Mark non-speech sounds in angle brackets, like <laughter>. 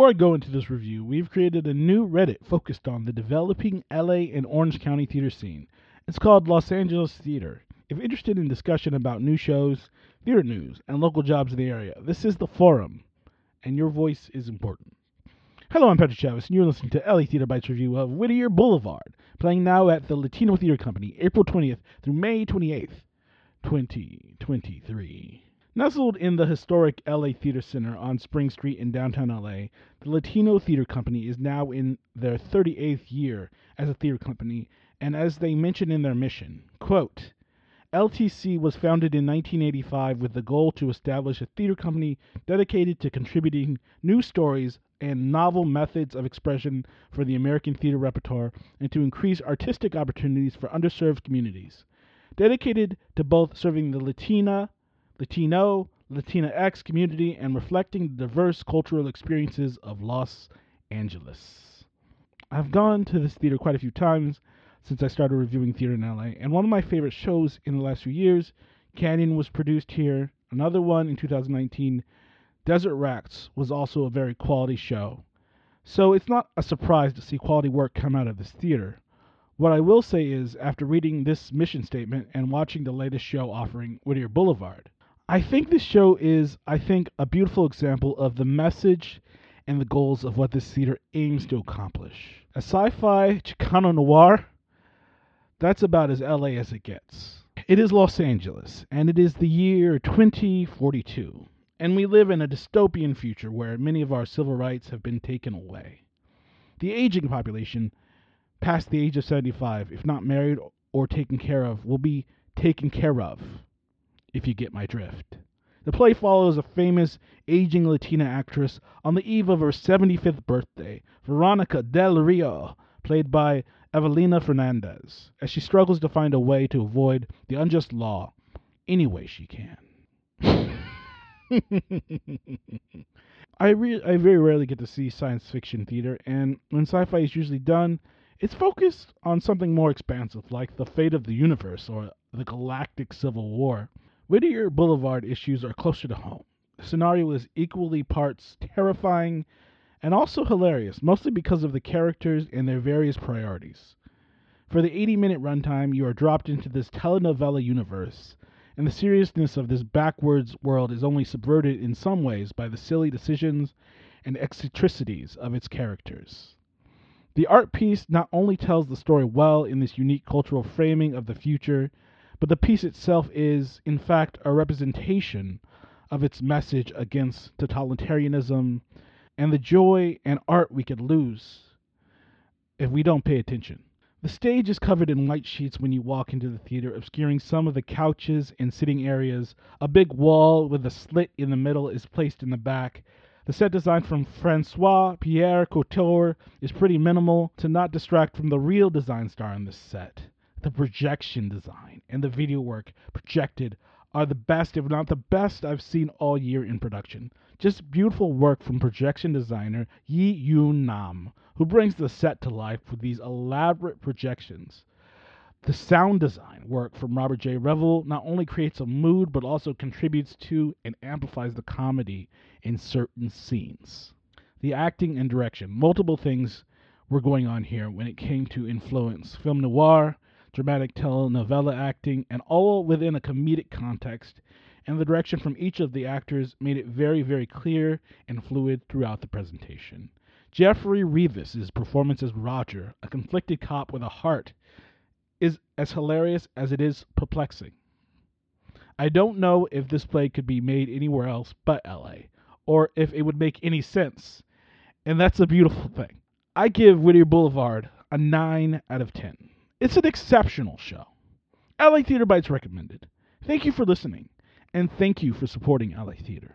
Before I go into this review, we've created a new Reddit focused on the developing LA and Orange County theater scene. It's called Los Angeles Theater. If interested in discussion about new shows, theater news, and local jobs in the area, this is the forum, and your voice is important. Hello, I'm Patrick Chavez, and you're listening to LA Theater Bites review of Whittier Boulevard, playing now at the Latino Theater Company, April 20th through May 28th, 2023. Nestled in the historic LA Theater Center on Spring Street in downtown LA, the Latino Theater Company is now in their 38th year as a theater company, and as they mention in their mission, quote, LTC was founded in 1985 with the goal to establish a theater company dedicated to contributing new stories and novel methods of expression for the American theater repertoire and to increase artistic opportunities for underserved communities. Dedicated to both serving the Latina, Latino, Latinx community and reflecting the diverse cultural experiences of Los Angeles. I've gone to this theater quite a few times since I started reviewing theater in LA, and one of my favorite shows in the last few years, Canyon, was produced here. Another one in 2019, Desert Rats, was also a very quality show. So it's not a surprise to see quality work come out of this theater. What I will say is, after reading this mission statement and watching the latest show offering Whittier Boulevard, I think this show is, I think, a beautiful example of the message and the goals of what this theater aims to accomplish. A sci fi Chicano noir, that's about as LA as it gets. It is Los Angeles, and it is the year 2042, and we live in a dystopian future where many of our civil rights have been taken away. The aging population, past the age of 75, if not married or taken care of, will be taken care of if you get my drift. The play follows a famous aging Latina actress on the eve of her 75th birthday, Veronica Del Rio, played by Evelina Fernandez, as she struggles to find a way to avoid the unjust law any way she can. <laughs> I, re- I very rarely get to see science fiction theater, and when sci fi is usually done, it's focused on something more expansive, like the fate of the universe or the galactic civil war. Whittier Boulevard issues are closer to home. The scenario is equally parts terrifying and also hilarious, mostly because of the characters and their various priorities. For the 80 minute runtime, you are dropped into this telenovela universe, and the seriousness of this backwards world is only subverted in some ways by the silly decisions and eccentricities of its characters. The art piece not only tells the story well in this unique cultural framing of the future, but the piece itself is, in fact, a representation of its message against totalitarianism and the joy and art we could lose if we don't pay attention. The stage is covered in white sheets when you walk into the theater, obscuring some of the couches and sitting areas. A big wall with a slit in the middle is placed in the back. The set design from Francois Pierre Couture is pretty minimal to not distract from the real design star on this set. The projection design and the video work projected are the best, if not the best, I've seen all year in production. Just beautiful work from projection designer Yee Eun Nam, who brings the set to life with these elaborate projections. The sound design work from Robert J. Revel not only creates a mood but also contributes to and amplifies the comedy in certain scenes. The acting and direction, multiple things were going on here when it came to influence film noir, dramatic telenovela acting, and all within a comedic context and the direction from each of the actors made it very, very clear and fluid throughout the presentation. Geoffrey Rivas' performance as Roger, a conflicted cop with a heart, is as hilarious as it is perplexing. I don't know if this play could be made anywhere else but LA, or if it would make any sense, and that's a beautiful thing. I give Whittier Boulevard a 9 out of 10. It's an exceptional show. LA Theater Bites recommended. Thank you for listening and thank you for supporting LA Theater.